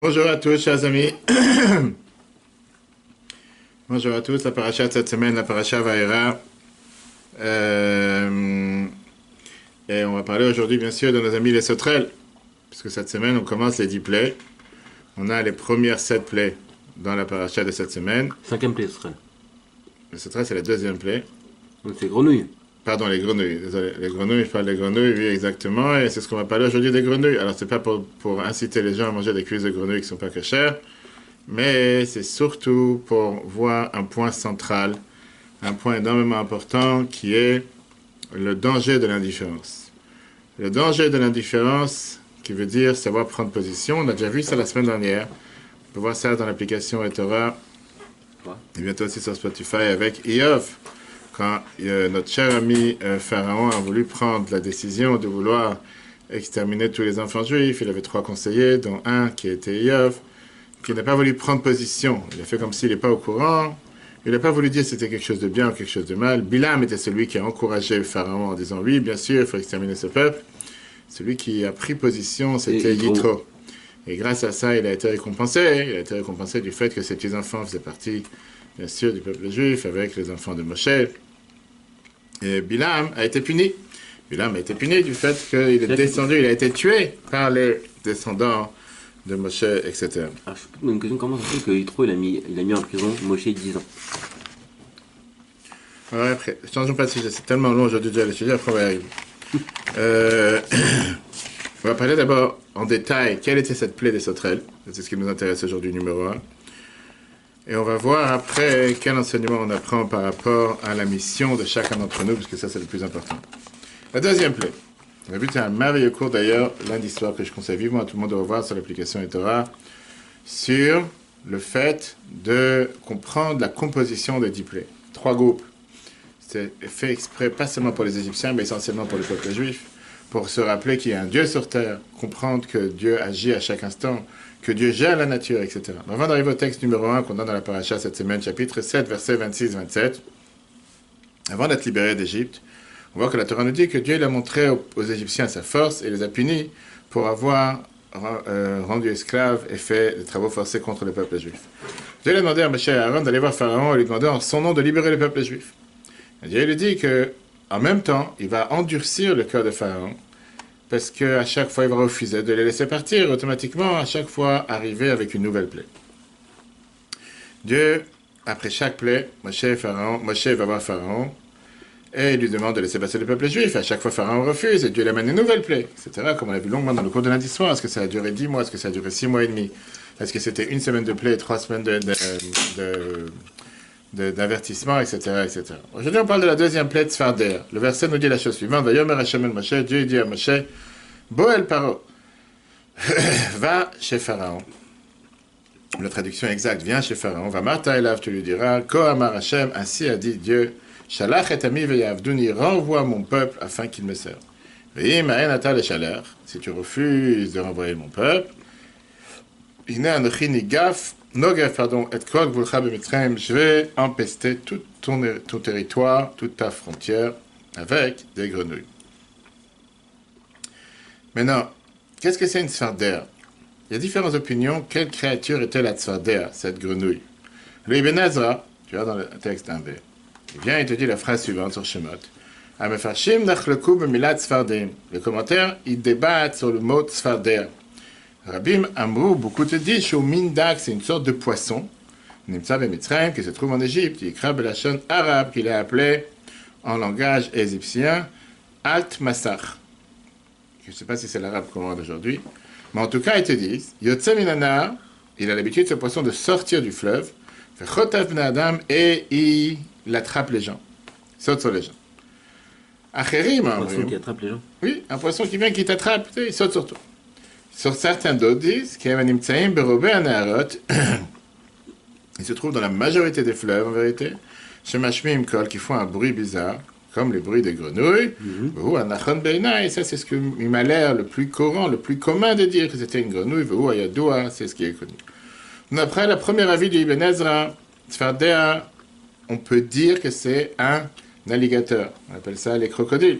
Bonjour à tous, chers amis. Bonjour à tous. La paracha de cette semaine, la paracha Vaera. Euh, et on va parler aujourd'hui, bien sûr, de nos amis les sauterelles. Puisque cette semaine, on commence les 10 plaies. On a les premières 7 plaies dans la paracha de cette semaine. Cinquième plaie, sauterelle. Les sauterelles, c'est la deuxième plaie. Donc c'est grenouille. Pardon, les grenouilles. Désolé. Les grenouilles, je parle des grenouilles, oui, exactement. Et c'est ce qu'on va parler aujourd'hui des grenouilles. Alors, c'est pas pour, pour inciter les gens à manger des cuisses de grenouilles qui sont pas cachères, mais c'est surtout pour voir un point central, un point énormément important qui est le danger de l'indifférence. Le danger de l'indifférence, qui veut dire savoir prendre position. On a déjà vu ça la semaine dernière. On peut voir ça dans l'application. Ouais. Et bientôt aussi sur Spotify avec Iov quand euh, notre cher ami euh, Pharaon a voulu prendre la décision de vouloir exterminer tous les enfants juifs, il avait trois conseillers, dont un qui était Iov, qui n'a pas voulu prendre position. Il a fait comme s'il n'est pas au courant. Il n'a pas voulu dire si c'était quelque chose de bien ou quelque chose de mal. Bilam était celui qui a encouragé Pharaon en disant oui, bien sûr, il faut exterminer ce peuple. Celui qui a pris position, c'était. Yitro. Et grâce à ça, il a été récompensé. Il a été récompensé du fait que ses petits-enfants faisaient partie, bien sûr, du peuple juif avec les enfants de Moshe. Et Bilam a été puni. Bilam a été puni du fait qu'il est descendu, il a été tué par les descendants de Moshe, etc. Alors, je une question comment ça se fait que Yitro il a mis, il a mis en prison Moshe 10 ans? Ouais, après, changeons pas de sujet, c'est tellement long aujourd'hui déjà le sujet, après on va y arriver. Euh, on va parler d'abord en détail quelle était cette plaie des sauterelles? C'est ce qui nous intéresse aujourd'hui, numéro un. Et on va voir après quel enseignement on apprend par rapport à la mission de chacun d'entre nous, parce que ça c'est le plus important. La deuxième plaie. On c'est un merveilleux cours d'ailleurs, lundi soir que je conseille vivement à tout le monde de revoir sur l'application eTorah, sur le fait de comprendre la composition des dix plaies. Trois groupes. C'est fait exprès, pas seulement pour les Égyptiens, mais essentiellement pour le peuple juif, pour se rappeler qu'il y a un Dieu sur terre, comprendre que Dieu agit à chaque instant, que Dieu gère la nature, etc. Avant d'arriver au texte numéro 1 qu'on a dans la paracha cette semaine, chapitre 7, versets 26-27, avant d'être libéré d'Égypte, on voit que la Torah nous dit que Dieu a montré aux, Égyptiens sa force et les a punis pour avoir euh, rendu esclaves et fait des travaux forcés contre le peuple juif. Dieu a demandé à Moshe et Aaron d'aller voir Pharaon et lui demander en son nom de libérer le peuple juif. Et Dieu lui dit que, en même temps, il va endurcir le cœur de Pharaon, parce qu'à chaque fois, il va refuser de les laisser partir, automatiquement, à chaque fois, arriver avec une nouvelle plaie. Dieu, après chaque plaie, Moshe, Pharaon, Moshe va voir Pharaon, et il lui demande de laisser passer le peuple juif. À chaque fois, Pharaon refuse, et Dieu lui amène une nouvelle plaie, etc., comme on l'a vu longuement dans le cours de lundi soir. Est-ce que ça a duré dix mois? Est-ce que ça a duré six mois et demi? Est-ce que c'était une semaine de plaie et trois semaines de- d'avertissement, etc., etc. Aujourd'hui, on parle de la deuxième plaie de Sfarder. Le verset nous dit la chose suivante. Vayomer Hashem el Moshe, Dieu dit à Moshe, Boel Paro, va chez Pharaon. La traduction exacte, viens chez Pharaon. Va Martha Elav, tu lui diras, Ko Amar Hashem, ainsi a dit Dieu, Shalach et ami veyavduni, renvoie mon peuple afin qu'il me serve. Veim aen ata le shalach, si tu refuses de renvoyer mon peuple, Hine anochi nigaf, nogaf, pardon, et kol je vais empester tout ton, ton territoire, toute ta frontière, avec des grenouilles. Maintenant, qu'est-ce que c'est une sfarder Il y a différentes opinions. Quelle créature était la sfarder, cette grenouille? Le Ibn Ezra, tu vois dans le texte 1b, il vient et te dit la phrase suivante sur Shemot. Les commentaires, ils débattent sur le mot sfarder. Rabim Amrou, beaucoup te disent, Shou Mindak, c'est une sorte de poisson, Nimtsa Mitzrayim, qui se trouve en Égypte, Yikra Belashon arabe, qu'il a appelé en langage égyptien Alt Massach. Je ne sais pas si c'est l'arabe courant d'aujourd'hui, mais en tout cas, ils te disent, Yotse Minanar, il a l'habitude, ce poisson, de sortir du fleuve, fait Chotav Ben Adam, et il attrape les gens, saute sur les gens. Acherim, Un poisson qui attrape les gens. oui, un poisson qui vient, qui t'attrape, il saute sur toi. Sur certains d'autres disent il se trouve dans la majorité des fleuves, en vérité, chez Mashmim Kol, qui font un bruit bizarre, comme les bruits des grenouilles, ou un Nachon Beina, et ça c'est ce qui m'a l'air le plus courant, le plus commun de dire que c'était une grenouille, ou Ayadoua, c'est ce qui est connu. D'après le premier avis du Ibn Ezra, on peut dire que c'est un alligator, on appelle ça les crocodiles.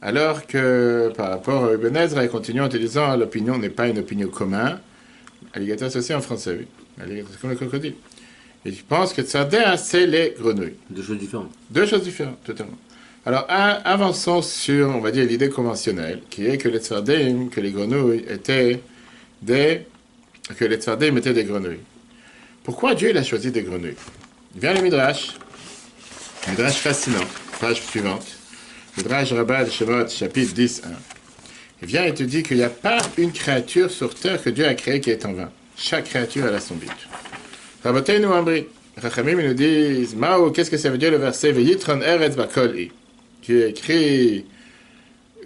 Alors que par rapport à Ibn Ezra, il continue en te disant l'opinion n'est pas une opinion commune. Alligator, c'est aussi en français, oui. Alligator, c'est comme le crocodile. Et je pense que Tsardea, c'est les grenouilles. Deux choses différentes. Deux choses différentes, totalement. Alors, avançons sur, on va dire, l'idée conventionnelle, qui est que les Tzvardim, que les grenouilles étaient des... que les étaient des grenouilles. Pourquoi Dieu, il a choisi des grenouilles? Il vient le Midrash. Midrash fascinant, page suivante. Midrash Rabbah de Shemot, chapitre 10, 1. Il vient et te dit qu'il n'y a pas une créature sur terre que Dieu a créée qui est en vain. Chaque créature, elle a son but. Raboteinu Ambri. Rachamim, ils nous disent, Mao, qu'est-ce que ça veut dire le verset Veyitron Eretz Bakol qui écrit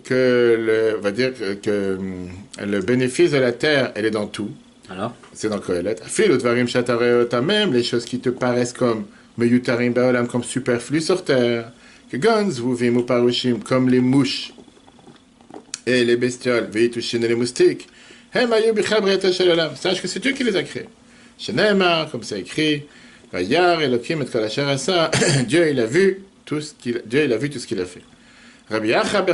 que le, on va dire que, hum, le bénéfice de la terre, elle est dans tout. Alors? C'est dans Kohelet. Fil Dvarim Shatareota, même les choses qui te paraissent comme Meyutarim Baolam, comme superflues sur terre. Comme les mouches et les bestioles, Veitushin et les moustiques. Sache que c'est Dieu qui les a créés. Comme c'est écrit. Dieu, il a vu tout ce qu'il, Dieu, il a vu tout ce qu'il a fait. Rabbi Acha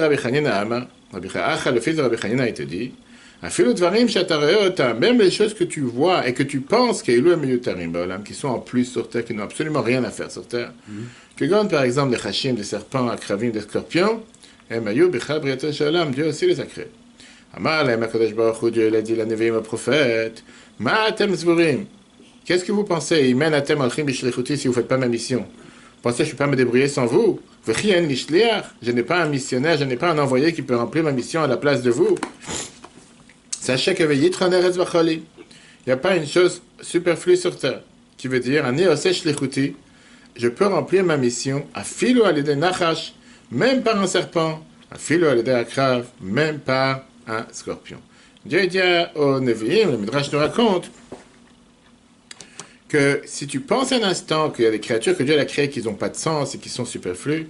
le fils de Rabbi il te dit, même les choses que tu vois et que tu penses qui sont en plus sur terre, qui n'ont absolument rien à faire sur terre, que quand par exemple des chachim, des serpents, akravim, des scorpions, briata shalom, Dieu aussi les a créés. Dieu il a dit la Nevi'im au prophète, qu'est-ce que vous pensez, Imen atem alchim bishlichuti si vous faites pas ma mission. Vous pensez que je ne peux pas me débrouiller sans vous? Je n'ai pas un missionnaire, je n'ai pas un envoyé qui peut remplir ma mission à la place de vous. Sachez que il n'y a pas une chose superflue sur terre, qui veut dire, je peux remplir ma mission à filo à l'idée nachash, même par un serpent, à filo à l'idée akrav, même par un scorpion. Dieu dit au Nevi'im, le Midrash nous raconte, que si tu penses un instant qu'il y a des créatures que Dieu a créées qui n'ont pas de sens et qui sont superflues,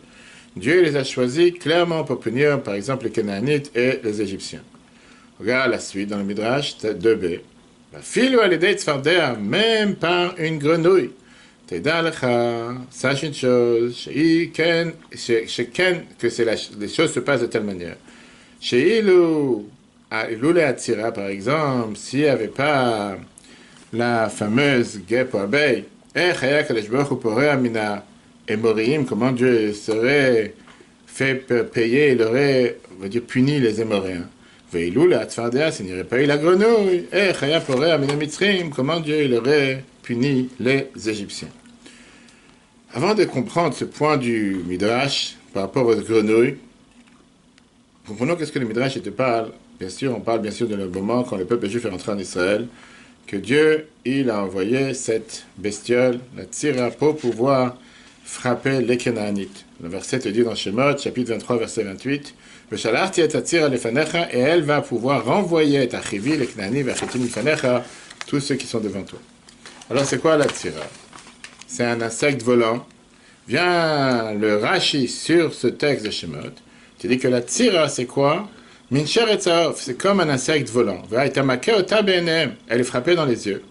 Dieu les a choisies clairement pour punir, par exemple, les Canaanites et les Égyptiens. Regarde la suite dans le Midrash 2b. Filo même par une grenouille. Sache une chose, que c'est la- les choses se passent de telle manière. Chez Ilou, par exemple, s'il n'y avait pas la fameuse guêpe ou abeille, Eh, Émoriim, comment Dieu serait fait pa- payer, il aurait, on va dire, puni les Émoréens. Veilou la Tzfardea, n'y aurait pas eu la grenouille, Eh, Chaya Porei Amina Mitzrim, comment Dieu il aurait puni les Égyptiens? Avant de comprendre ce point du Midrash par rapport aux grenouilles, comprenons qu'est-ce que le Midrash te parle. Bien sûr, on parle bien sûr de le moment quand le peuple juif est rentré en Israël, que Dieu, il a envoyé cette bestiole, la Tsira, pour pouvoir frapper les Canaanites. Le verset te dit dans Shemot, chapitre 23, verset 28, Veshalarti et elle va pouvoir renvoyer et achivi, les lefanecha, tous ceux qui sont devant toi. Alors c'est quoi la Tsira C'est un insecte volant. Vient le Rashi sur ce texte de Shemot. Tu dis que la Tsira, c'est quoi? C'est comme un insecte volant. Elle est frappée dans les yeux.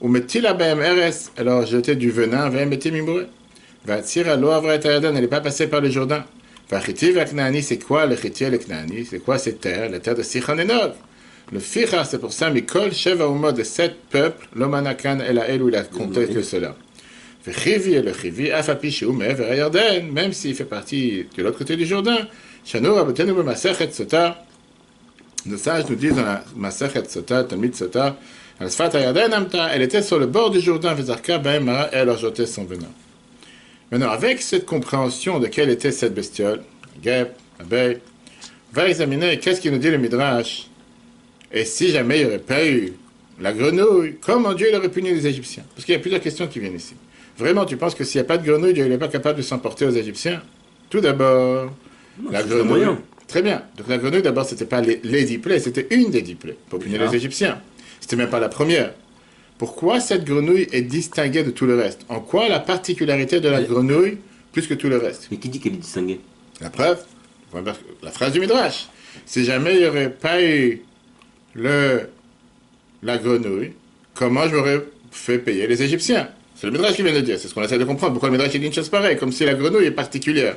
Ou metila be'em eres, elle a jeté du venin, elle n'est pas passée par le Jourdain. C'est quoi le chiti et le knani? C'est quoi ces terres La terre de Sichon et Nog. Le Ficha, c'est pour ça, Mikol, Sheva Umot de sept peuples, l'Omanakan et la El, où il a compté que cela. Vechivi et le Chivi, Afapi Sheume, vers Yarden, même s'il fait partie de l'autre côté du Jourdain. Shano Rabotenu Masechet Sota, nos sages nous disent dans la Masechet Sota, Talmid Sota, elle était sur le bord du Jourdain, Vezarka Mara, et elle a jeté son venin. Maintenant, avec cette compréhension de quelle était cette bestiole, guêpe, abeille, va examiner qu'est-ce qu'il nous dit le Midrash. Et si jamais il n'y aurait pas eu la grenouille, comment Dieu il aurait puni les Égyptiens Parce qu'il y a plusieurs questions qui viennent ici. Vraiment, tu penses que s'il n'y a pas de grenouille, Dieu n'est pas capable de s'emporter aux Égyptiens? Tout d'abord, la grenouille. Très bien. Donc la grenouille, d'abord, c'était pas les, les dix plaies, c'était une des dix plaies pour punir les Égyptiens. C'était même pas la première. Pourquoi cette grenouille est distinguée de tout le reste? En quoi la particularité de la Mais- grenouille plus que tout le reste? Mais qui dit qu'elle est distinguée? La preuve, la phrase du Midrash. Si jamais il n'y aurait pas eu le, la grenouille, comment je m'aurais fait payer les Égyptiens? C'est le Midrash qui vient de dire, c'est ce qu'on essaie de comprendre. Pourquoi le Midrash dit une chose pareille, comme si la grenouille est particulière.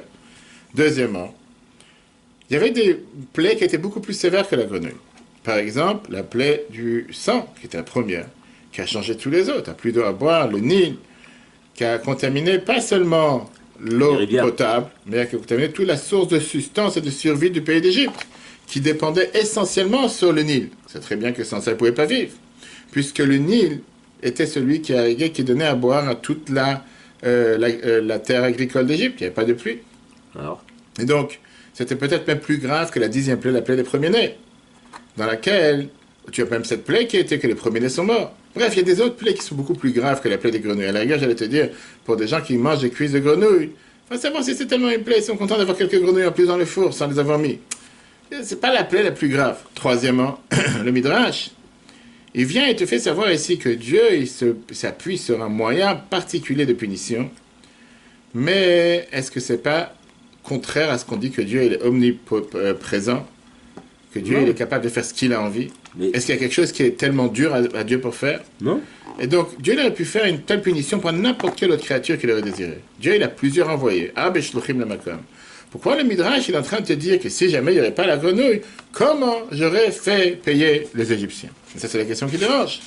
Deuxièmement, il y avait des plaies qui étaient beaucoup plus sévères que la grenouille. Par exemple, la plaie du sang, qui était la première, qui a changé tous les autres. A plus d'eau à boire, le Nil, qui a contaminé pas seulement l'eau potable, mais qui a contaminé toute la source de substance et de survie du pays d'Égypte, qui dépendait essentiellement sur le Nil. C'est très bien que sans ça, ils ne pouvaient pas vivre, puisque le Nil était celui qui qui donnait à boire à toute la, euh, la, euh, la terre agricole d'Égypte. Il n'y avait pas de pluie. Alors, Et donc, c'était peut-être même plus grave que la dixième plaie, la plaie des premiers-nés, dans laquelle tu as même cette plaie qui été que les premiers-nés sont morts. Bref, il y a des autres plaies qui sont beaucoup plus graves que la plaie des grenouilles. À la rigueur, j'allais te dire, pour des gens qui mangent des cuisses de grenouilles, faut savoir si c'est tellement une plaie, ils sont contents d'avoir quelques grenouilles en plus dans le four sans les avoir mis. C'est pas la plaie la plus grave. Troisièmement, le Midrash, il vient et te fait savoir ici que Dieu, s'appuie sur un moyen particulier de punition. Mais est-ce que c'est pas contraire à ce qu'on dit que Dieu est omniprésent, que Dieu Non. il est capable de faire ce qu'il a envie mais Est-ce qu'il y a quelque chose qui est tellement dur à, à Dieu pour faire? Non Et donc, Dieu il aurait pu faire une telle punition pour n'importe quelle autre créature qu'il aurait désiré. Dieu, il a plusieurs envoyés. Ah, Lamakom. Pourquoi le Midrash, il est en train de te dire que si jamais il n'y aurait pas la grenouille, comment j'aurais fait payer les Égyptiens? Et ça, c'est la question qui dérange.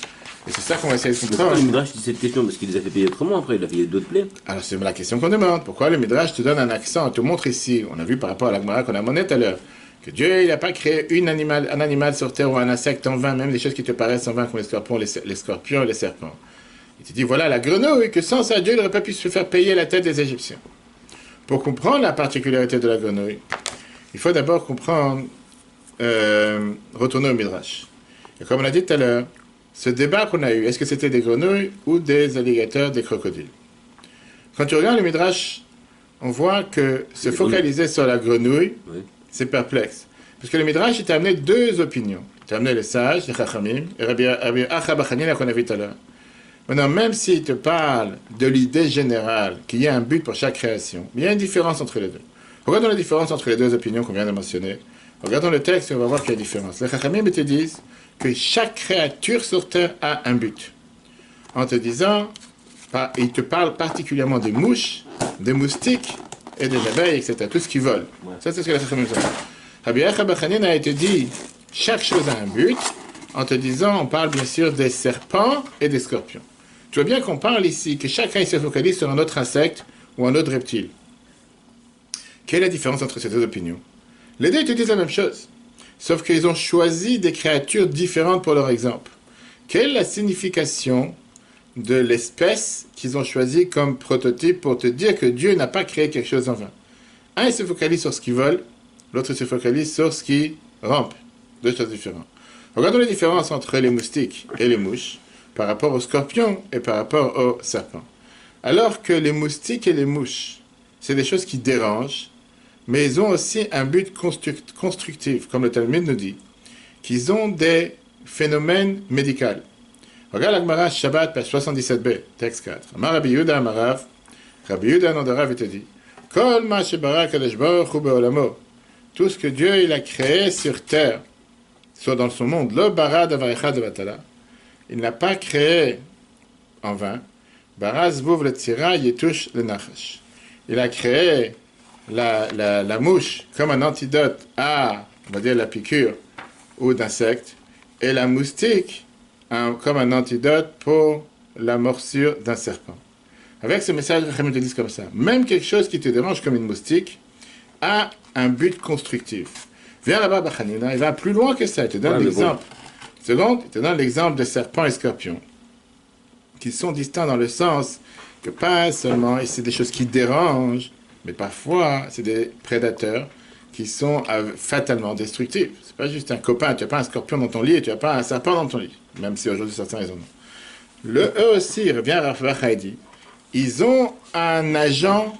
Et c'est ça qu'on va essayer de Mais pourquoi comprendre. le Midrash dit cette question? Parce qu'il les a fait payer autrement après, il a fait d'autres plaies. Alors, c'est la question qu'on demande. Pourquoi le Midrash te donne un accent, te montre ici, on a vu par rapport à l'Agmara qu'on a monnaie tout à l'heure, que Dieu, il n'a pas créé une animal, un animal sur terre ou un insecte en vain, même des choses qui te paraissent en vain, comme les scorpions, les, les scorpions et les serpents. Il te dit, voilà la grenouille, que sans ça, Dieu n'aurait pas pu se faire payer la tête des Égyptiens. Pour comprendre la particularité de la grenouille, il faut d'abord comprendre, euh, retourner au Midrash. Et comme on l'a dit tout à l'heure, ce débat qu'on a eu, est-ce que c'était des grenouilles ou des alligators, des crocodiles? Quand tu regardes le Midrash, on voit que se focaliser sur la grenouille, Oui. C'est perplexe. Parce que le Midrash, il t'a amené deux opinions. Il t'a amené les sages, les chachamim, et Rabbi, Rabbi Acha Bachanina qu'on a vu tout à l'heure. Maintenant, même s'il te parle de l'idée générale qu'il y a un but pour chaque création, il y a une différence entre les deux. Regardons la différence entre les deux opinions qu'on vient de mentionner. Regardons le texte et on va voir qu'il y a une différence. Les chachamim te disent que chaque créature sur terre a un but. En te disant, il te parle particulièrement des mouches, des moustiques et des abeilles, etc. Tout ce qui vole. Ouais. Ça, c'est ce que les chachamim disent. Rabbi Bachanin a été dit, chaque chose a un but, en te disant, on parle bien sûr des serpents et des scorpions. Tu vois bien qu'on parle ici, que chacun se focalise sur un autre insecte ou un autre reptile. Quelle est la différence entre ces deux opinions? Les deux ils te disent la même chose, sauf qu'ils ont choisi des créatures différentes pour leur exemple. Quelle est la signification de l'espèce qu'ils ont choisi comme prototype pour te dire que Dieu n'a pas créé quelque chose en vain Un, il se focalise sur ce qui vole, l'autre se focalise sur ce qui rampe. Deux choses différentes. Regardons les différences entre les moustiques et les mouches par rapport aux scorpions et par rapport aux serpents. Alors que les moustiques et les mouches, c'est des choses qui dérangent, mais ils ont aussi un but construct- constructif, comme le Talmud nous dit, qu'ils ont des phénomènes médicaux. Regarde l'Agmara Shabbat, page 77b, texte 4. Amar Rabbi Yehuda Amarav, Rabbi Yehuda Nandarav, il te dit. Tout ce que Dieu il a créé sur terre, soit dans son monde, lo bara davar echad levatala. Il n'a pas créé en vain. Bara zvuv le tira le nachash. Il a créé la, la, la mouche comme un antidote à, on va dire, la piqûre ou d'insectes, et la moustique un- comme un antidote pour la morsure d'un serpent. Avec ce message, les Chachamim te disent comme ça. Même quelque chose qui te dérange comme une moustique a un but constructif. Viens là-bas, Bachanina, il va plus loin que ça. Il te donne Ouais, l'exemple. Seconde, il te donne l'exemple des serpents et scorpions, qui sont distincts dans le sens que pas seulement, et c'est des choses qui dérangent, mais parfois, c'est des prédateurs qui sont euh, fatalement destructifs. Pas juste un copain, tu n'as pas un scorpion dans ton lit et tu n'as pas un serpent dans ton lit, même si aujourd'hui certains ils ont. Le eux aussi, revient à Haïdi, ils ont un agent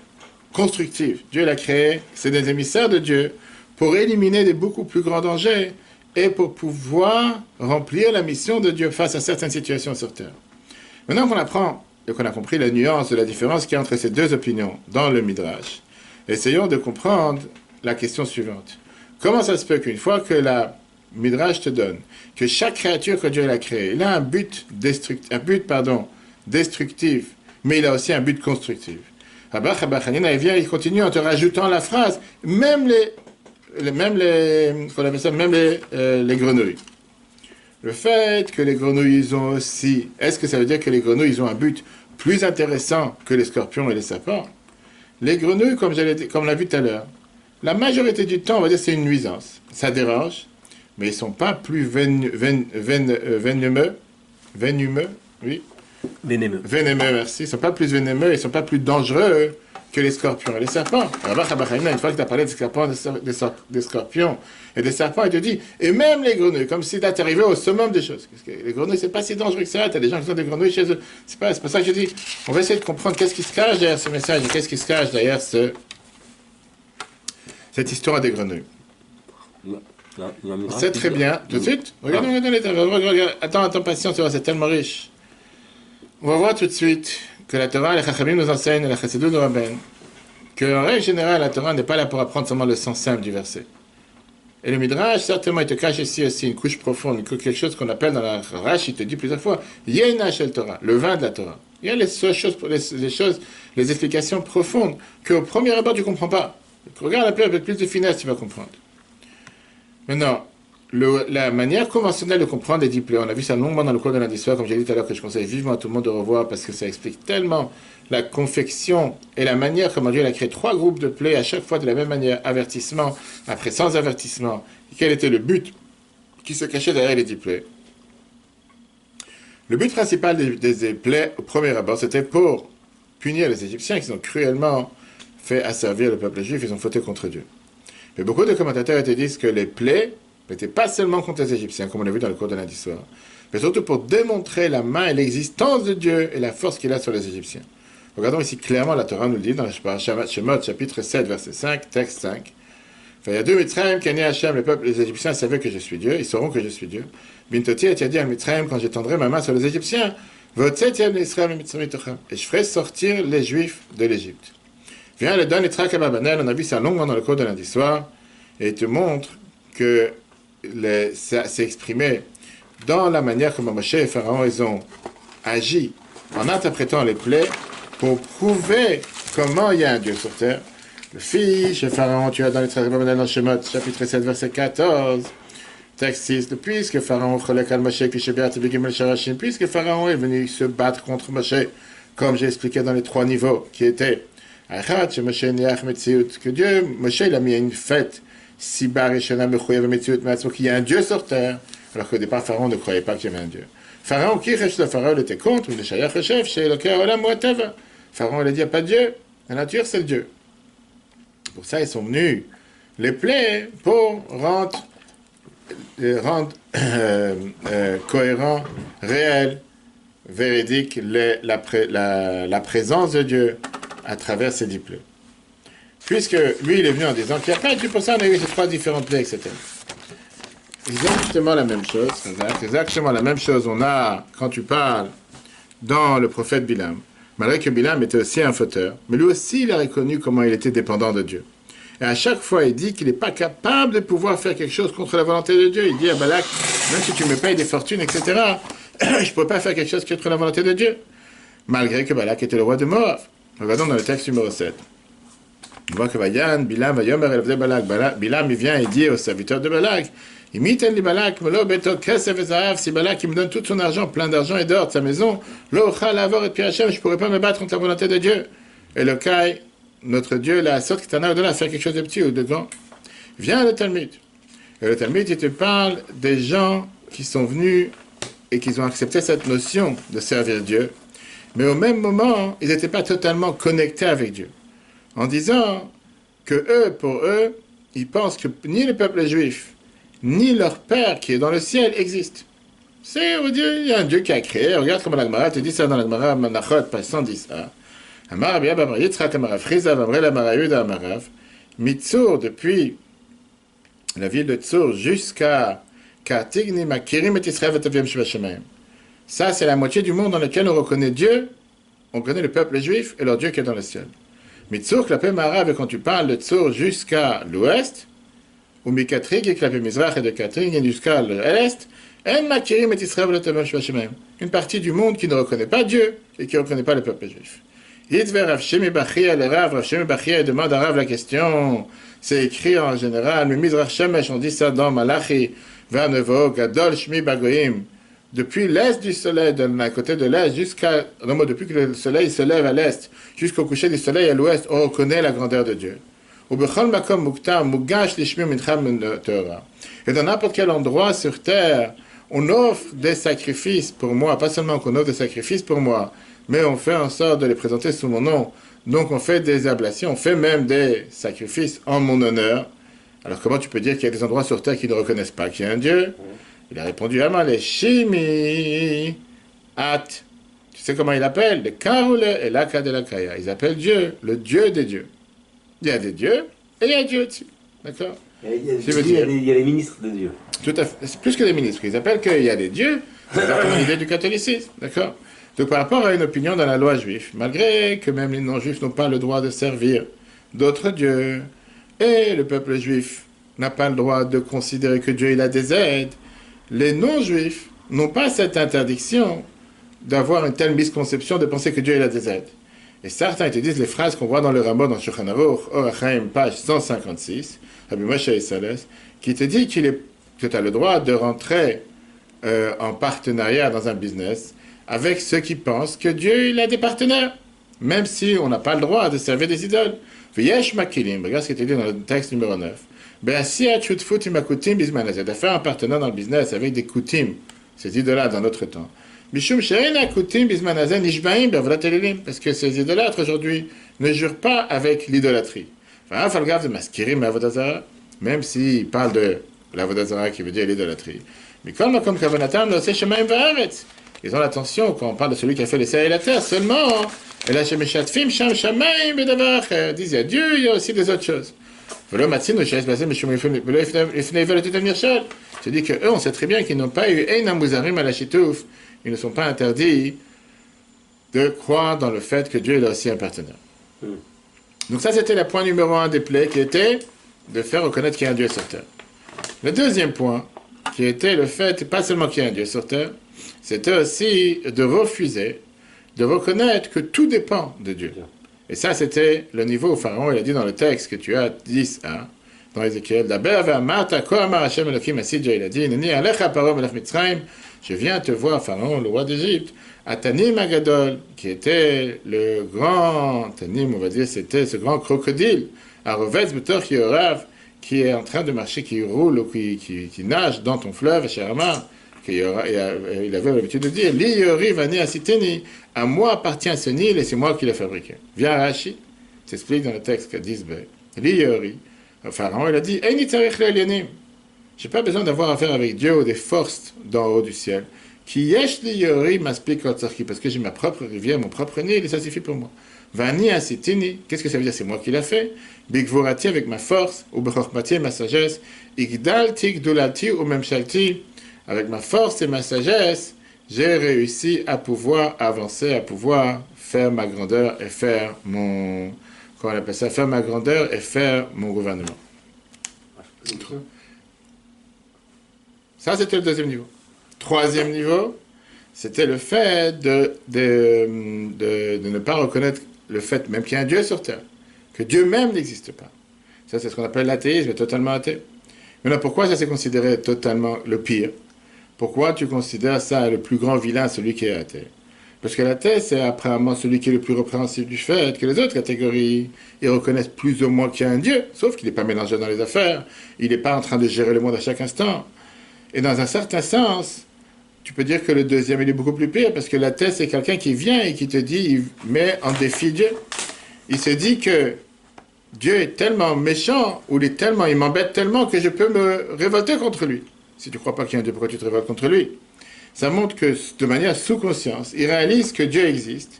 constructif. Dieu l'a créé, c'est des émissaires de Dieu pour éliminer des beaucoup plus grands dangers et pour pouvoir remplir la mission de Dieu face à certaines situations sur Terre. Maintenant qu'on apprend et qu'on a compris la nuance de la différence qu'il y a entre ces deux opinions dans le Midrash, essayons de comprendre la question suivante. Comment ça se peut qu'une fois que la Midrash te donne que chaque créature que Dieu a créée, il a un but, destruct- un but pardon, destructif, mais il a aussi un but constructif. Rabba Chabachanina, il vient, il continue en te rajoutant la phrase, même les, même les, même euh, les grenouilles. le fait que les grenouilles ils ont aussi, est-ce que ça veut dire que les grenouilles ils ont un but plus intéressant que les scorpions et les serpents Les grenouilles, comme, comme on l'a vu tout à l'heure, la majorité du temps, on va dire c'est une nuisance. Ça dérange, mais ils ne sont pas plus ven, ven, euh, venimeux, venimeux, oui Vénémeux. Vénémeux, merci. Ils ne sont pas plus vénémeux, ils ne sont pas plus dangereux que les scorpions et les serpents. Une fois que tu as parlé des scorpions, des scorpions et des serpents, il te dit, et même les grenouilles, comme si tu arrivé au summum des choses. Les grenouilles, c'est pas si dangereux que ça. Tu as des gens qui ont des grenouilles chez eux. C'est pas, pour ça que je dis, on va essayer de comprendre qu'est-ce qui se cache derrière ce message et qu'est-ce qui se cache derrière ce, cette histoire des grenouilles. C'est très bien. Tout de suite Regarde, regarde, Attends, attends, patience, c'est tellement riche. On va voir tout de suite que la Torah, les Chachamim nous enseignent, la Chassidou nous ramène, qu'en règle générale, la Torah n'est pas là pour apprendre seulement le sens simple du verset. Et le Midrash, certainement, il te cache ici aussi une couche profonde, quelque chose qu'on appelle dans la Rash, il te dit plusieurs fois, Yena Shel Torah, le vin de la Torah. Il y a les choses, les, choses, les explications profondes qu'au premier abord tu ne comprends pas. Regarde un peu avec plus de finesse, tu vas comprendre. Maintenant, la manière conventionnelle de comprendre les diplômes, on a vu ça longuement dans le cours de lundi soir, comme j'ai dit tout à l'heure, que je conseille vivement à tout le monde de revoir parce que ça explique tellement la confection et la manière comment Dieu a créé trois groupes de plaies à chaque fois de la même manière, avertissement, après sans avertissement, quel était le but qui se cachait derrière les diplômes? Le but principal des, des plaies, au premier abord, c'était pour punir les Égyptiens qui ont cruellement fait asservir le peuple juif, ils ont fauté contre Dieu. Mais beaucoup de commentateurs te disent que les plaies n'était pas seulement contre les Égyptiens, comme on l'a vu dans le cours de lundi soir, mais surtout pour démontrer la main et l'existence de Dieu et la force qu'il a sur les Égyptiens. Regardons ici clairement, la Torah nous le dit dans le Shemot, chapitre 7, verset 5, texte 5. Il y a deux Mitzrayim qui Hachem, les peuples, les Égyptiens savaient que je suis Dieu, ils sauront que je suis Dieu. Bintoti a dit à Mitzrayim, quand j'étendrai ma main sur les Égyptiens, et je ferai sortir les Juifs de l'Égypte. Viens le don et on a vu ça longuement dans le cours de lundi soir, et te montre que s'est exprimé dans la manière comme Moshe et Pharaon ont agi en interprétant les plaies pour prouver comment il y a un Dieu sur terre. Le fils, Pharaon, tu as dans les dans Shemot, chapitre 7, verset 14. Texte 6, puisque Pharaon puisque Pharaon est venu se battre contre Moshe, comme j'ai expliqué dans les trois niveaux, qui étaient que Dieu, Moshe, il a mis une fête Sibar qu'il y a un Dieu sur terre, alors qu'au départ, Pharaon ne croyait pas qu'il y avait un Dieu. Pharaon, qui le Pharaon était contre, le Pharaon, il a dit, il n'y a pas de Dieu. La nature, c'est le Dieu. Pour ça, ils sont venus les plaies pour rendre, cohérent, réel, véridique la, présence de Dieu à travers ces diplômes puisque lui, il est venu en disant qu'il n'y a pas de pour ça, on a eu ces trois différentes plaies, etc. Exactement la même chose, exactement la même chose on a quand tu parles dans le prophète Bilam. Malgré que Bilam était aussi un fauteur, mais lui aussi, il a reconnu comment il était dépendant de Dieu. Et à chaque fois, il dit qu'il n'est pas capable de pouvoir faire quelque chose contre la volonté de Dieu. Il dit à Balak, même si tu me payes des fortunes, etc., je ne peux pas faire quelque chose contre la volonté de Dieu. Malgré que Balak était le roi de Moab. Regardons dans le texte numéro 7. On voit que Vayan, Bilam, Vayomer, de Balak. Bilam, il vient et dit au serviteur de Balak, Imiten li Balak, Melo beto kesef Balak, il me donne tout son argent, plein d'argent et d'or de sa maison, lo et je ne pourrais pas me battre contre la volonté de Dieu. Et le Kai, notre Dieu, la sorte qui t'en a donné à faire quelque chose de petit ou de grand. Viens le Talmud. Et le Talmud, il te parle des gens qui sont venus et qui ont accepté cette notion de servir Dieu. Mais au même moment, ils n'étaient pas totalement connectés avec Dieu en disant que eux, pour eux, ils pensent que ni le peuple juif, ni leur Père qui est dans le ciel existent. C'est, on dit, il y a un Dieu qui a créé. Regarde comment l'Agmara te dit ça dans l'Agmara Manachot, page 110. Amar Abia Bamar Yitzhak Amarav, Friza Vamrel Amarayud Amarav, Mitzur, depuis la ville de Tzur jusqu'à Katigni Makirim et Israël Vatavim Shvashamayim. Ça, c'est la moitié du monde dans lequel on reconnaît Dieu, on connaît le peuple juif et leur Dieu qui est dans le ciel. Mitzur Klapé Marav, quand tu parles de Tzur jusqu'à l'ouest, ou Mikatrig et Klapé et de Katrig jusqu'à l'est, et Une partie du monde qui ne reconnaît pas Dieu et qui ne reconnaît pas le peuple juif. Bachia demande à Rav la question. C'est écrit en général, mais Mizrach Shemesh, on dit ça dans Malachi, Gadol Shmi Bagoim. Depuis l'est du soleil, la côté de l'est, jusqu'à, depuis que le soleil se lève à l'est, jusqu'au coucher du soleil à l'ouest, on reconnaît la grandeur de Dieu. Et dans n'importe quel endroit sur terre, on offre des sacrifices pour moi, pas seulement qu'on offre des sacrifices pour moi, mais on fait en sorte de les présenter sous mon nom. Donc on fait des ablations, on fait même des sacrifices en mon honneur. Alors comment tu peux dire qu'il y a des endroits sur terre qui ne reconnaissent pas qu'il y a un Dieu? Il a répondu Amal les Shimi At. Tu sais comment il appelle? Le Karoule et l'Aka de la Kaya. Ils appellent Dieu le Dieu des dieux. Il y a des dieux et il y a Dieu dessus. D'accord? Il y, a, les- ministres de Dieu. Tout à fait. C'est plus que des ministres. Ils appellent qu'il y a des dieux. C'est l'idée du catholicisme. D'accord? Donc, par rapport à une opinion dans la loi juive, malgré que même les non-juifs n'ont pas le droit de servir d'autres dieux, et le peuple juif n'a pas le droit de considérer que Dieu il a des aides, les non-juifs n'ont pas cette interdiction d'avoir une telle misconception de penser que Dieu il a des aides. Et certains te disent les phrases qu'on voit dans le Ramon, dans Shulchan Aruch, page 156, Rabbi Moshe Isales, qui te dit qu'il est, que tu as le droit de rentrer euh, en partenariat dans un business avec ceux qui pensent que Dieu il a des partenaires, même si on n'a pas le droit de servir des idoles. Regarde ce qui est dit dans le texte numéro 9. Be'asiyat shutfut im akutim bizmanazet, de faire un partenaire dans le business avec des kutim, ces idolâtres dans notre temps. Mishum she'en akutim bizmanazet nishbaim be'avodat elilim, parce que ces idolâtres aujourd'hui ne jurent pas avec l'idolâtrie. Enfin, falgav de maskirim be'avodat zara, même s'ils parlent de l'avodat zara qui veut dire l'idolâtrie. Mais comme comme kavanatam lo se shemaim va'aretz. Ils ont l'attention quand on parle de celui qui a fait les cieux et la terre seulement. Et là, shemeshatfim sham shamaim bedavar. Ils disent Dieu, il y a aussi des autres choses. Mishum ve'lo titam nirshal. Je dis que eux, on sait très bien qu'ils n'ont pas eu ein muzarim à la chitouf. Ils ne sont pas interdits de croire dans le fait que Dieu est aussi un partenaire. Mm. Donc ça, c'était le point numéro un des plaies qui était de faire reconnaître qu'il y a un Dieu sur terre. Le deuxième point, qui était le fait, pas seulement qu'il y a un Dieu sur terre, c'était aussi de refuser, de reconnaître que tout dépend de Dieu. Et ça, c'était le niveau où Pharaon, il a dit dans le texte que tu as 10 1 dans Ézéchiel, il a dit, je viens te voir, Pharaon, le roi d'Égypte, à Tanim Agadol, qui était le grand, Tanim, on va dire, c'était ce grand crocodile, à Rovetz Betor Yorav, qui est en train de marcher, qui roule, ou qui, qui, nage dans ton fleuve, Sharma, il avait l'habitude de dire, Li vani asiteni, à moi appartient ce Nil et c'est moi qui l'ai fabriqué. Viens Rashi, s'explique dans le texte que 10b. Li yori, Pharaon, il a dit. J'ai pas besoin d'avoir affaire avec Dieu ou des forces d'en haut du ciel. Qui yesh li yori parce que j'ai ma propre rivière, mon propre Nil et ça suffit pour moi. Vani asitini, qu'est-ce que ça veut dire? C'est moi qui l'ai fait. Bigvorati avec ma force, ou bechormati ma sagesse. Igdalti gdulati ou memshalti, avec ma force et ma sagesse, j'ai réussi à pouvoir avancer, à pouvoir faire ma grandeur et faire mon, comment on appelle ça, faire ma grandeur et faire mon gouvernement. Ça, c'était le deuxième niveau. Troisième niveau, c'était le fait de, de, de, de ne pas reconnaître le fait même qu'il y a un Dieu sur terre, que Dieu même n'existe pas. Ça, c'est ce qu'on appelle l'athéisme, totalement athée. Maintenant, pourquoi ça s'est considéré totalement le pire? Pourquoi tu considères ça le plus grand vilain, celui qui est athée Parce que l'athée, c'est apparemment celui qui est le plus répréhensible du fait que les autres catégories, ils reconnaissent plus ou moins qu'il y a un Dieu, sauf qu'il n'est pas mélangé dans les affaires, il n'est pas en train de gérer le monde à chaque instant. Et dans un certain sens, tu peux dire que le deuxième, il est beaucoup plus pire, parce que l'athée, c'est quelqu'un qui vient et qui te dit, il met en défi Dieu. Il se dit que Dieu est tellement méchant, ou il est tellement, il m'embête tellement que je peux me révolter contre lui. Si tu ne crois pas qu'il y a un Dieu, pourquoi tu te révoltes contre lui? Ça montre que, de manière sous-conscience, il réalise que Dieu existe.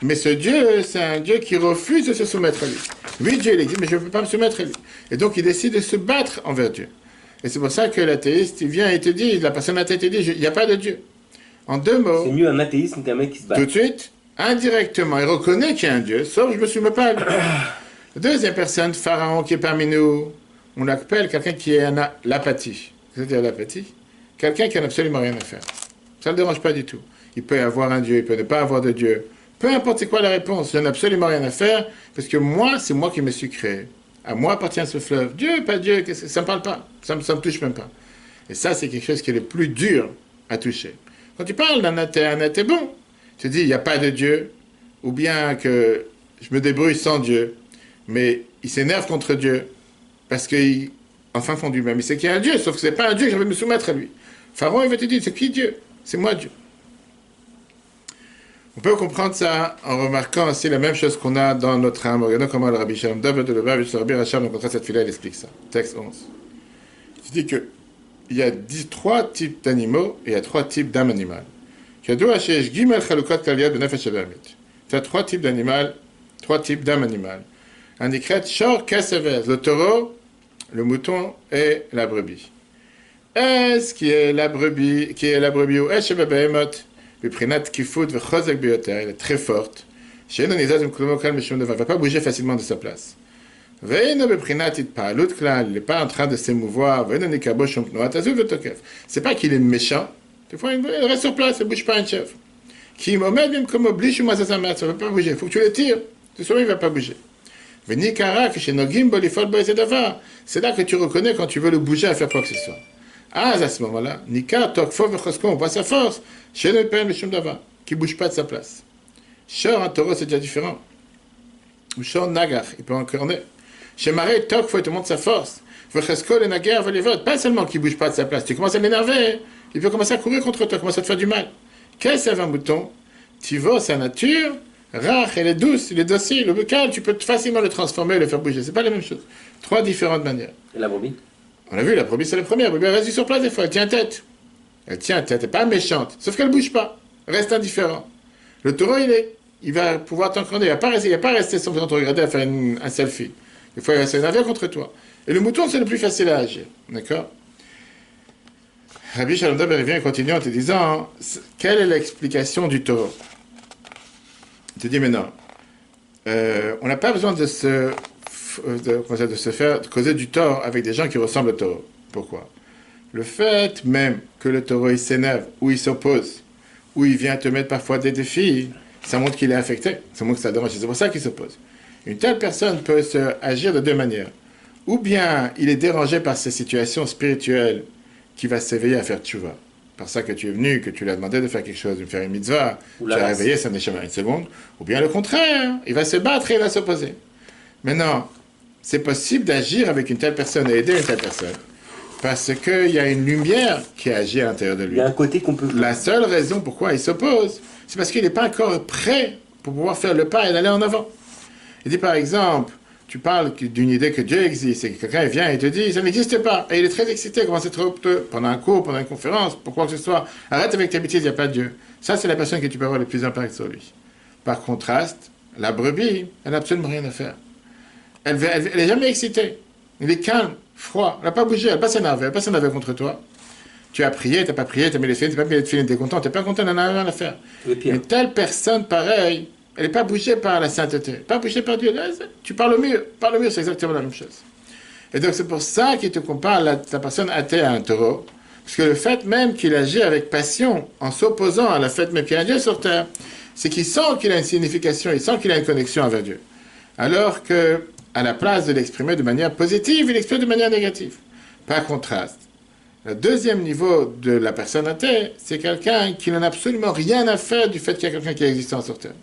Mais ce Dieu, c'est un Dieu qui refuse de se soumettre à lui. Oui, Dieu il existe, mais je ne peux pas me soumettre à lui. Et donc, il décide de se battre envers Dieu. Et c'est pour ça que l'athéiste, il vient et te dit, la personne athée te dit, il n'y a pas de Dieu. En deux mots, C'est mieux un athéisme qu'un mec qui se bat. tout de suite, indirectement, il reconnaît qu'il y a un Dieu, sauf que je me soumets pas à lui. La deuxième personne, Pharaon, qui est parmi nous, on l'appelle quelqu'un qui est en l'apathie. C'est-à-dire l'apathie Quelqu'un qui n'a absolument rien à faire. Ça ne le dérange pas du tout. Il peut avoir un Dieu, il peut ne pas avoir de Dieu. Peu importe quoi la réponse, je n'ai absolument rien à faire, parce que moi, c'est moi qui me suis créé. À moi appartient ce fleuve. Dieu, pas Dieu, ça ne me parle pas, ça ne me, touche même pas. Et ça, c'est quelque chose qui est le plus dur à toucher. Quand tu parles d'un athée, un bon, tu dis, il n'y a pas de Dieu, ou bien que je me débrouille sans Dieu, mais il s'énerve contre Dieu, parce qu'il, enfin fond du même, il sait qu'il y a un Dieu, sauf que ce n'est pas un Dieu que je vais me soumettre à lui. Pharaon, il va te dire, c'est qui Dieu? C'est moi Dieu. On peut comprendre ça en remarquant aussi la même chose qu'on a dans notre âme. Regardons comment le Rabbi Shalom David de Levav, le Rabbi Racham, dans cette fila, il explique ça. Texte 11. Il dit que il y a trois types d'animaux et il y a trois types d'âmes animales. Tu as trois types d'animaux, trois types d'âmes animales. Un décret, le taureau, le mouton et la brebis. Est-ce qui est la brebis, qui est la brebis ou est-ce elle est très forte. Elle ne va pas bouger facilement de sa place. Il n'est pas en train de s'émouvoir. Pas qu'il est méchant. Des fois, il reste sur place, il ne bouge pas un chef. Qui ne va pas bouger. Il faut que tu le tires. Il ne va pas bouger. C'est là que tu reconnais quand tu veux le bouger à faire quoi que ce soit. Ah, à ce moment-là, Nika, Tokfo, on voit sa force. Chez le père, le Dava, qui ne bouge pas de sa place. Shor, un taureau, c'est déjà différent. Ou Shor, Nagar, il peut encorner. Chez Maré, Tokfo, il te montre sa force. Vechesko, le Nagar, les votes. Pas seulement qu'il ne bouge pas de sa place, tu commences à l'énerver. Il peut commencer à courir contre toi, commencer à te faire du mal. Qu'est-ce que c'est un mouton? Tu vois sa nature, rare, elle est douce, il est docile, le buccal, tu peux facilement le transformer et le faire bouger. C'est pas la même chose. Trois différentes manières. Et la brebis? On a vu, la brebis, c'est la première. Elle reste sur place des fois, elle tient tête. Elle tient tête, elle n'est pas méchante, sauf qu'elle ne bouge pas. Reste indifférent. Le taureau, il est. Il va pouvoir t'encrander. Il ne va pas rester, il va pas rester sans te regarder à faire un selfie. Des fois, il va s'énerver contre toi. Et le mouton, c'est le plus facile à agir. D'accord? Rabbi Shalom Daber vient et continue en te disant quelle est l'explication du taureau? Te dit maintenant, euh, on n'a pas besoin de se de, de faire de causer du tort avec des gens qui ressemblent au taureau. Pourquoi? Le fait même que le taureau il s'énerve, ou il s'oppose, ou il vient te mettre parfois des défis, ça montre qu'il est affecté, ça montre que ça dérange. C'est pour ça qu'il s'oppose. Une telle personne peut se agir de deux manières. Ou bien il est dérangé par ces situations spirituelles qui va s'éveiller à faire tchouva. Par ça que tu es venu, que tu lui as demandé de faire quelque chose, de faire une mitzvah, tu as réveillé ça n'est jamais une seconde. Ou bien le contraire, il va se battre et il va s'opposer. Maintenant, c'est possible d'agir avec une telle personne et aider une telle personne. Parce qu'il y a une lumière qui agit à l'intérieur de lui. Il y a un côté qu'on peut. La seule raison pourquoi il s'oppose, c'est parce qu'il n'est pas encore prêt pour pouvoir faire le pas et d'aller en avant. Il dit par exemple, tu parles d'une idée que Dieu existe et que quelqu'un vient et te dit ça n'existe pas. Et il est très excité, commence à être pendant un cours, pendant une conférence, pour quoi que ce soit. Arrête avec tes bêtises, il n'y a pas de Dieu. Ça, c'est la personne que tu peux avoir le plus d'impact sur lui. Par contraste, la brebis, elle n'a absolument rien à faire. Elle n'est jamais excitée. Elle est calme, froid. Elle n'a pas bougé, elle n'a pas s'énervé, elle n'a pas s'énervé contre toi. Tu as prié, tu n'as pas prié, tu as mis les films, tu n'as pas mis les films, tu es content, tu n'es pas content, elle n'a rien à faire. Une telle personne, pareille, elle n'est pas bougée par la sainteté, pas bougée par Dieu. Tu parles mieux, parle mieux, c'est exactement la même chose. Et donc c'est pour ça qu'il te compare la, personne athée à un taureau. Parce que le fait même qu'il agit avec passion, en s'opposant à la fête même qu'il y a Dieu sur terre, c'est qu'il sent qu'il a une signification, il sent qu'il a une connexion avec Dieu. Alors que à la place de l'exprimer de manière positive, il l'exprime de manière négative. Par contraste, le deuxième niveau de la personne athée, c'est quelqu'un qui n'en a absolument rien à faire du fait qu'il y a quelqu'un qui est existant sur Terre.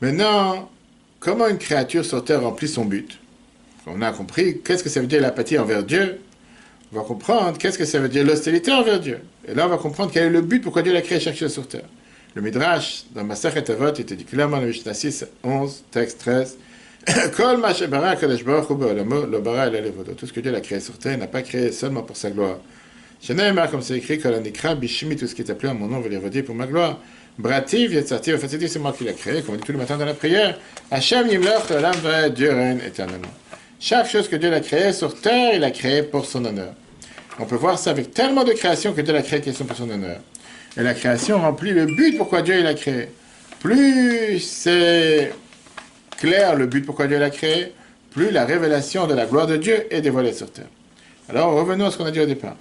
Maintenant, comment une créature sur Terre remplit son but? On a compris qu'est-ce que ça veut dire l'apathie envers Dieu. On va comprendre qu'est-ce que ça veut dire l'hostilité envers Dieu. Et là, on va comprendre quel est le but, pourquoi Dieu a créé chaque sur terre. Le Midrash, dans Masachet Avot, était dit clairement dans Mishnah 6, 11, texte 13. Kol Tout ce que Dieu a créé sur terre, n'a pas créé seulement pour sa gloire. Sheneemar, comme c'est écrit, tout ce qui est appelé en mon nom, va dire pour ma gloire. Brativ, Yetzartiv, en fait, c'est moi qui l'ai créé, comme on dit tous les matins dans la prière. Hachem Yimloch, l'âme va Dieu règne éternellement. Chaque chose que Dieu a créée sur terre, il a créé pour son honneur. On peut voir ça avec tellement de créations que Dieu a créé qui sont pour son honneur. Et la création remplit le but pourquoi Dieu l'a créé. Plus c'est clair le but pourquoi Dieu l'a créé, plus la révélation de la gloire de Dieu est dévoilée sur terre. Alors revenons à ce qu'on a dit au départ.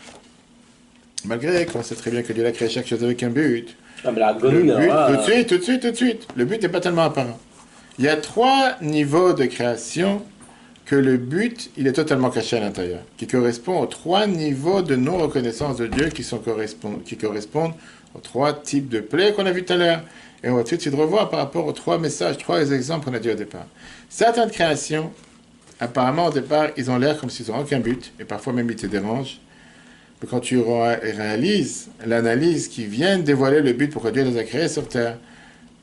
Malgré qu'on sait très bien que Dieu a créé chaque chose avec un but. Ah, mais la Le but, là, tout de suite, tout de suite, tout de suite. Le but n'est pas tellement apparent. Il y a trois niveaux de création que le but, il est totalement caché à l'intérieur, qui correspond aux trois niveaux de non-reconnaissance de Dieu qui, sont qui correspondent aux trois types de plaies qu'on a vu tout à l'heure. Et on va tout de suite revoir par rapport aux trois messages, trois exemples qu'on a dit au départ. Certaines créations, apparemment au départ, ils ont l'air comme s'ils n'ont aucun but, et parfois même ils te dérangent. Quand tu ré- réalises l'analyse qui vient dévoiler le but pourquoi Dieu les a créés sur Terre,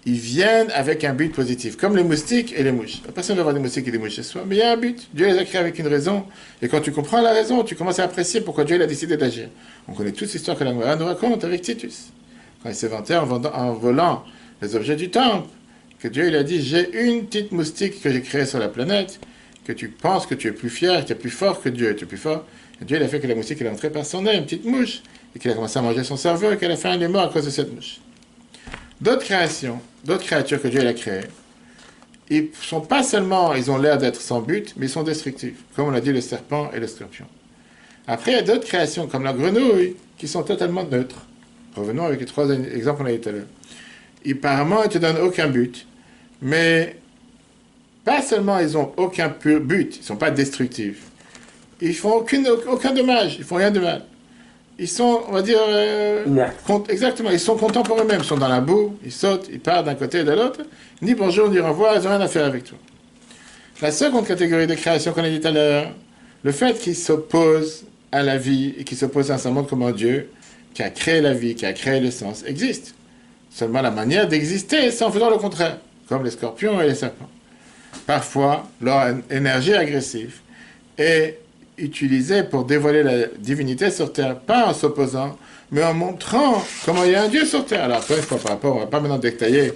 ils viennent avec un but positif, comme les moustiques et les mouches. Personne ne va avoir des moustiques et des mouches chez soi, mais il y a un but. Dieu les a créés avec une raison. Et quand tu comprends la raison, tu commences à apprécier pourquoi Dieu a décidé d'agir. On connaît toute l'histoire que la Gemara nous raconte avec Titus. Quand il s'est vanté en, en volant les objets du temple, que Dieu il a dit J'ai une petite moustique que j'ai créée sur la planète, que tu penses que tu es plus fier, que tu es plus fort que Dieu, tu es plus fort. Dieu a fait que la moustique est entrée par son nez, une petite mouche, et qu'il a commencé à manger son cerveau, et qu'à la fin il est à cause de cette mouche. D'autres créations, d'autres créatures que Dieu a créées, ils sont pas seulement, ils ont l'air d'être sans but, mais ils sont destructifs, comme on a dit le serpent et le scorpion. Après, il y a d'autres créations, comme la grenouille, qui sont totalement neutres. Revenons avec les trois exemples qu'on a eu tout à l'heure. Apparemment, ils ne te donnent aucun but, mais pas seulement ils n'ont aucun but, ils ne sont pas destructifs, ils font aucune, aucun dommage, ils font rien de mal. Ils sont, on va dire, euh, Exactement, ils sont contents pour eux-mêmes. Ils sont dans la boue, ils sautent, ils partent d'un côté et de l'autre. Ni bonjour, ni au revoir, ils n'ont rien à faire avec toi. La seconde catégorie de création qu'on a dit tout à l'heure, le fait qu'ils s'opposent à la vie et qu'ils s'opposent à un monde comme un Dieu qui a créé la vie, qui a créé le sens, existe. Seulement la manière d'exister, c'est en faisant le contraire, comme les scorpions et les serpents. Parfois, leur énergie agressive est utilisée pour dévoiler la divinité sur terre, pas en s'opposant, mais en montrant comment il y a un Dieu sur terre. Alors, après, par rapport, on va pas maintenant détailler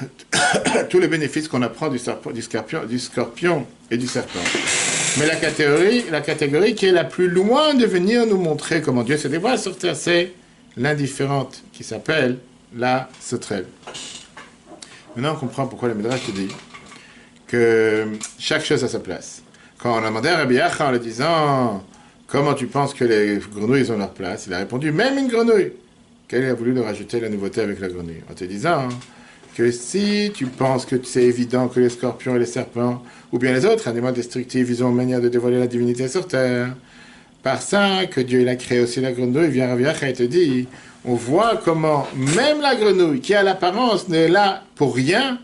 tous les bénéfices qu'on apprend du scorpion et du serpent. Mais la catégorie, la catégorie qui est la plus loin de venir nous montrer comment Dieu se dévoile sur terre, c'est l'indifférente qui s'appelle la sauterelle. Maintenant, on comprend pourquoi le Midrash te dit que chaque chose a sa place. Quand on a demandé à Rabbi Yacha en lui disant comment tu penses que les grenouilles ont leur place, il a répondu même une grenouille. Quel a voulu leur rajouter la nouveauté avec la grenouille? En te disant que si tu penses que c'est évident que les scorpions et les serpents, ou bien les autres animaux destructifs, ils ont une manière de dévoiler la divinité sur terre, par ça que Dieu a créé aussi la grenouille, vient Rabbi Yacha et te dit, on voit comment même la grenouille, qui a l'apparence n'est là pour rien,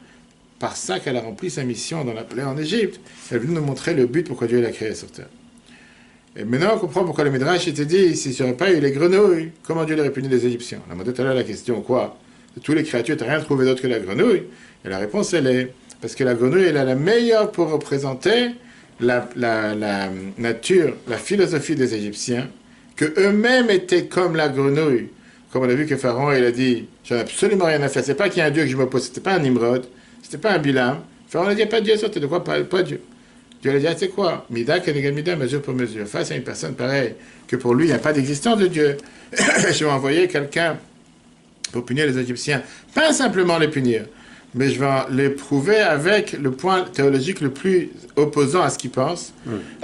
par ça qu'elle a rempli sa mission dans la plaie en Égypte, elle est venue nous montrer le but pourquoi Dieu l'a créée sur terre. Et maintenant, on comprend pourquoi le Midrash était dit, si tu n'aurais pas eu les grenouilles, comment Dieu aurait puni les Égyptiens? On a demandé tout à l'heure la question, quoi? De tous les créatures, tu n'as rien trouvé d'autre que la grenouille? Et la réponse, elle est, parce que la grenouille, elle est la meilleure pour représenter la, la- la nature, la philosophie des Égyptiens, que eux-mêmes étaient comme la grenouille. Comme on a vu que Pharaon, il a dit, j'en ai absolument rien à faire. C'est pas qu'il y a un Dieu que je m'oppose, c'était pas un Nimrod, c'était pas un Bilam. Pharaon a dit, pas de Dieu sur terre, de quoi pas, pas Dieu Dieu lui a dit, ah, c'est quoi? Mida, Mida, mesure pour mesure. Face à une personne pareille, que pour lui, il n'y a pas d'existence de Dieu. je vais envoyer quelqu'un pour punir les Égyptiens. Pas simplement les punir, mais je vais les prouver avec le point théologique le plus opposant à ce qu'ils pensent.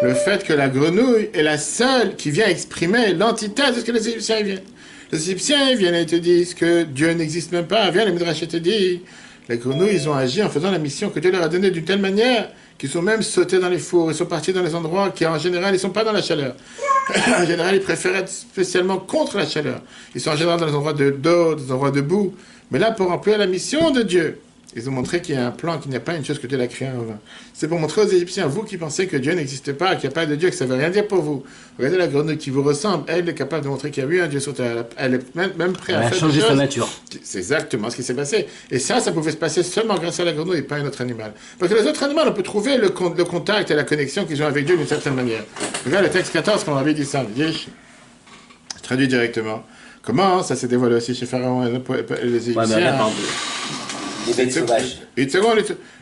Le fait que la grenouille est la seule qui vient exprimer l'antithèse de ce que les Égyptiens viennent. Les Égyptiens viennent et te disent que Dieu n'existe même pas. Viens, le Midrash te dit, les grenouilles, ils ont agi en faisant la mission que Dieu leur a donnée d'une telle manière qu'ils sont même sautés dans les fours, ils sont partis dans les endroits qui, en général, ils sont pas dans la chaleur. en général, ils préfèrent être spécialement contre la chaleur. Ils sont en général dans les endroits de d'eau, des endroits de boue. Mais là, pour remplir la mission de Dieu, ils ont montré qu'il y a un plan, qu'il n'y a pas une chose que Dieu a créée en vain. C'est pour montrer aux Égyptiens, vous qui pensez que Dieu n'existe pas, qu'il n'y a pas de Dieu, que ça ne veut rien dire pour vous. Regardez la grenouille qui vous ressemble, elle est capable de montrer qu'il y a eu un Dieu sur terre. Elle est même, même prête Elle à a faire changé des sa nature. c'est exactement ce qui s'est passé. Et ça, ça pouvait se passer seulement grâce à la grenouille et pas à un autre animal. Parce que les autres animaux, on peut trouver le, con- le contact et la connexion qu'ils ont avec Dieu d'une certaine manière. Regarde le texte 14, qu'on avait dit ça. il dit, Je traduis directement. Comment ça s'est dévoilé aussi chez Pharaon et les Égyptiens? Ouais, Les bêtes sauvages. Une seconde,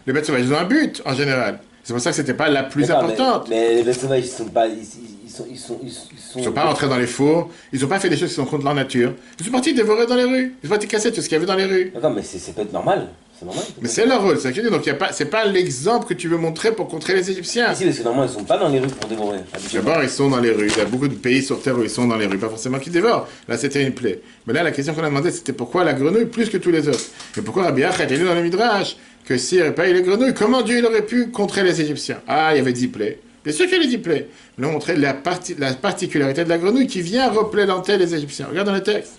les, bêtes sauvages, ils ont un but en général. C'est pour ça que c'était pas la plus D'accord, importante. Mais, les bêtes sauvages, ils sont pas. Ils, sont. Ils sont. Ils sont. Ils sont pas rentrés dans les fours, ils n'ont pas fait des choses qui sont contre leur nature. Ils sont partis dévorer dans les rues. Ils sont partis casser tout ce qu'il y avait dans les rues. D'accord, mais c'est c'est peut être normal. Ça C'est normal. Mais c'est leur rôle, c'est. Donc, il y a pas, c'est pas l'exemple que tu veux montrer pour contrer les Égyptiens. Ici, parce que normalement, ils sont pas dans les rues pour dévorer. D'abord, ils sont dans les rues. Il y a beaucoup de pays sur Terre où ils sont dans les rues. Pas forcément qu'ils dévorent. Là, c'était une plaie. Mais là, la question qu'on a demandé, c'était pourquoi la grenouille plus que tous les autres? Et pourquoi Rabbi Achat est dit dans le Midrash que s'il n'y avait pas eu les grenouilles, comment Dieu il aurait pu contrer les Égyptiens? Ah, il y avait dix plaies. Bien sûr qu'il y avait dix plaies. Mais on montrait la, parti- la particularité de la grenouille qui vient replélanter les Égyptiens. Regarde dans le texte.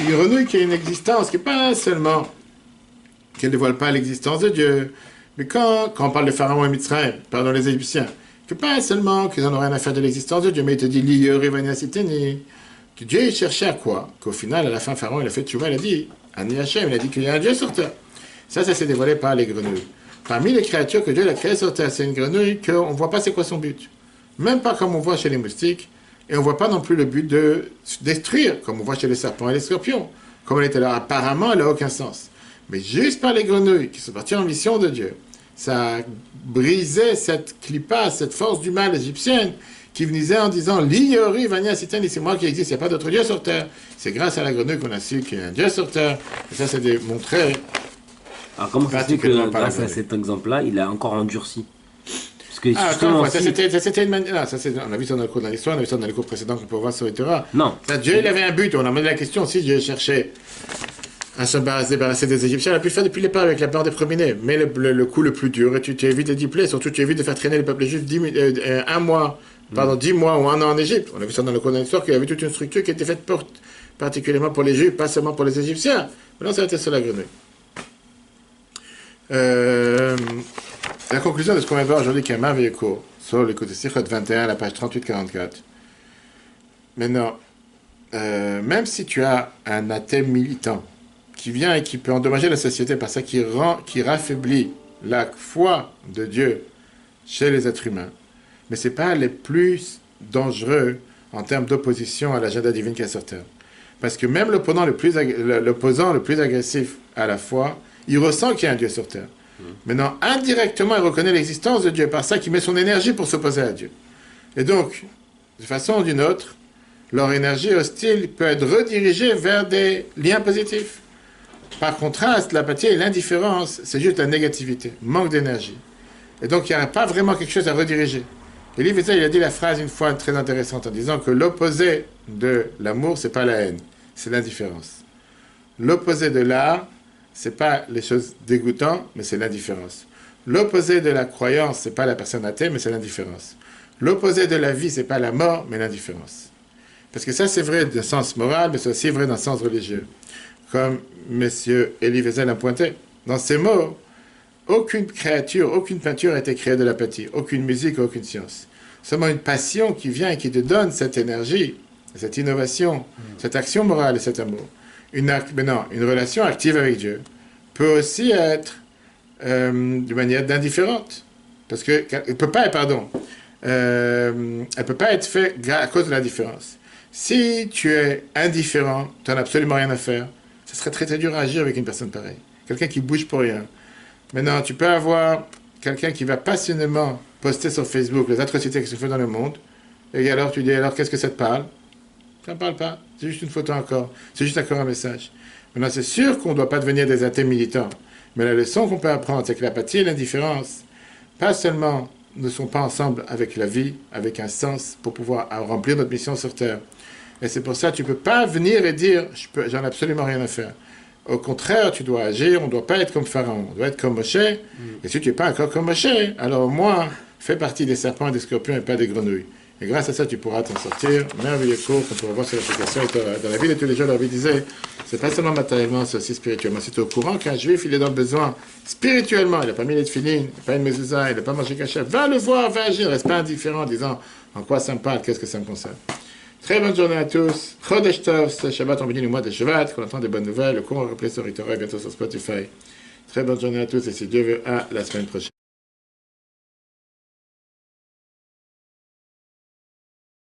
Une grenouille qui a une existence, qui n'est pas seulement qu'elle ne dévoile pas l'existence de Dieu. Mais quand, quand on parle de Pharaon et Mitzrayim, pardon, les Égyptiens, que pas seulement qu'ils n'en ont rien à faire de l'existence de Dieu, mais il te dit que Dieu cherchait à quoi? Qu'au final, à la fin, Pharaon, il a fait tchouva, il a dit, Ani Hashem, il a dit qu'il y a un Dieu sur terre. Ça, ça s'est dévoilé par les grenouilles. Parmi les créatures que Dieu a créées sur terre, c'est une grenouille qu'on ne voit pas c'est quoi son but. Même pas comme on voit chez les moustiques, et on ne voit pas non plus le but de détruire, comme on voit chez les serpents et les scorpions. Comme elle était là, apparemment, elle n'a aucun sens. Mais juste par les grenouilles qui sont parties en mission de Dieu, ça brisait cette clipa, cette force du mal égyptienne qui venait en disant L'iori vania sitani, c'est moi qui existe, il n'y a pas d'autre Dieu sur terre. C'est grâce à la grenouille qu'on a su qu'il y a un Dieu sur terre. Et ça, c'est démontré. Alors comment ça se fait que grâce à cet exemple-là, il a encore endurci? Parce que Ah, justement, ça si- c'était une manière. ah, ça, c'est- on a vu ça dans le cours dans l'histoire, on a vu ça dans les cours précédents qu'on peut voir sur les Torah. Non, Ça, Dieu, il avait un but. On a posé la question si Dieu cherchait à se barra- se débarrasser des Égyptiens, il a pu le faire depuis les pas avec la peur des premiers-nés. Mais le, le- le coup le plus dur, et tu, tu évites de dipler, surtout tu évites de faire traîner le peuple juif dix euh, euh, un mois, pardon, dix mois ou un an en Égypte. On a vu ça dans le cours de l'histoire qu'il y avait toute une structure qui était faite pour- particulièrement pour les Juifs, pas seulement pour les Égyptiens. Maintenant, ça a été sur la grenouille. Euh, la conclusion de ce qu'on va voir aujourd'hui, qui est un merveilleux cours, sur le côté Sichot 21, la page 38-44. Maintenant, euh, même si tu as un athée militant qui vient et qui peut endommager la société par ça, qui, rend, qui raffaiblit la foi de Dieu chez les êtres humains, mais ce n'est pas les plus dangereux en termes d'opposition à l'agenda divin qui est sur terre. Parce que même l'opposant le, plus l'opposant le plus agressif à la foi, il ressent qu'il y a un Dieu sur terre. Maintenant, indirectement, il reconnaît l'existence de Dieu par ça qu'il met son énergie pour s'opposer à Dieu. Et donc, de façon ou d'une autre, leur énergie hostile peut être redirigée vers des liens positifs. Par contraste, l'apathie et l'indifférence, c'est juste la négativité, manque d'énergie. Et donc, il n'y a pas vraiment quelque chose à rediriger. Et Wiesel, il a dit la phrase une fois très intéressante en disant que l'opposé de l'amour, c'est pas la haine, c'est l'indifférence. L'opposé de l'art, c'est pas les choses dégoûtantes, mais c'est l'indifférence. L'opposé de la croyance, c'est pas la personne athée, mais c'est l'indifférence. L'opposé de la vie, c'est pas la mort, mais l'indifférence. Parce que ça, c'est vrai dans le sens moral, mais c'est aussi vrai dans le sens religieux. Comme M. Elie Wiesel a pointé. Dans ces mots, aucune créature, aucune peinture a été créée de l'apathie, aucune musique, aucune science. Seulement une passion qui vient et qui te donne cette énergie, cette innovation, cette action morale et cet amour. Une, mais non, une relation active avec Dieu peut aussi être euh, de manière d'indifférente. Parce que elle peut pas, pardon, euh, elle peut pas être faite à cause de l'indifférence. Si tu es indifférent, tu n'as absolument rien à faire, ce serait très très dur à agir avec une personne pareille. Quelqu'un qui bouge pour rien. Maintenant, tu peux avoir quelqu'un qui va passionnément poster sur Facebook les atrocités qui se font dans le monde, et alors tu dis, alors qu'est-ce que ça te parle? Ça ne parle pas, c'est juste une photo encore, c'est juste encore un message. Maintenant, c'est sûr qu'on ne doit pas devenir des athées militants, mais la leçon qu'on peut apprendre, c'est que l'apathie et l'indifférence, pas seulement ne sont pas ensemble avec la vie, avec un sens pour pouvoir remplir notre mission sur Terre. Et c'est pour ça que tu ne peux pas venir et dire, j'en ai absolument rien à faire. Au contraire, tu dois agir, on ne doit pas être comme Pharaon, on doit être comme Moshe. Et si tu n'es pas encore comme Moshe, alors au moins, fais partie des serpents et des scorpions et pas des grenouilles. Et grâce à ça, tu pourras t'en sortir. Merveilleux cours qu'on pourra voir sur l'application. Dans- Dans la vie de tous les jours, la vie disait, c'est pas seulement matériellement, c'est aussi spirituellement. Si tu es au courant qu'un juif, il est dans le besoin spirituellement, il n'a pas mis les tefilines, il n'a pas une mezuzah, il n'a pas mangé cachet, va le voir, va agir, reste pas indifférent en disant en quoi ça me parle, qu'est-ce que ça me concerne? Très bonne journée à tous. Chodesh Tov, ce Shabbat, bénit le mois de Shabbat, qu'on entend des bonnes nouvelles. Le cours est replay sur et bientôt sur Spotify. Très bonne journée à tous et si Dieu veut, à la semaine prochaine.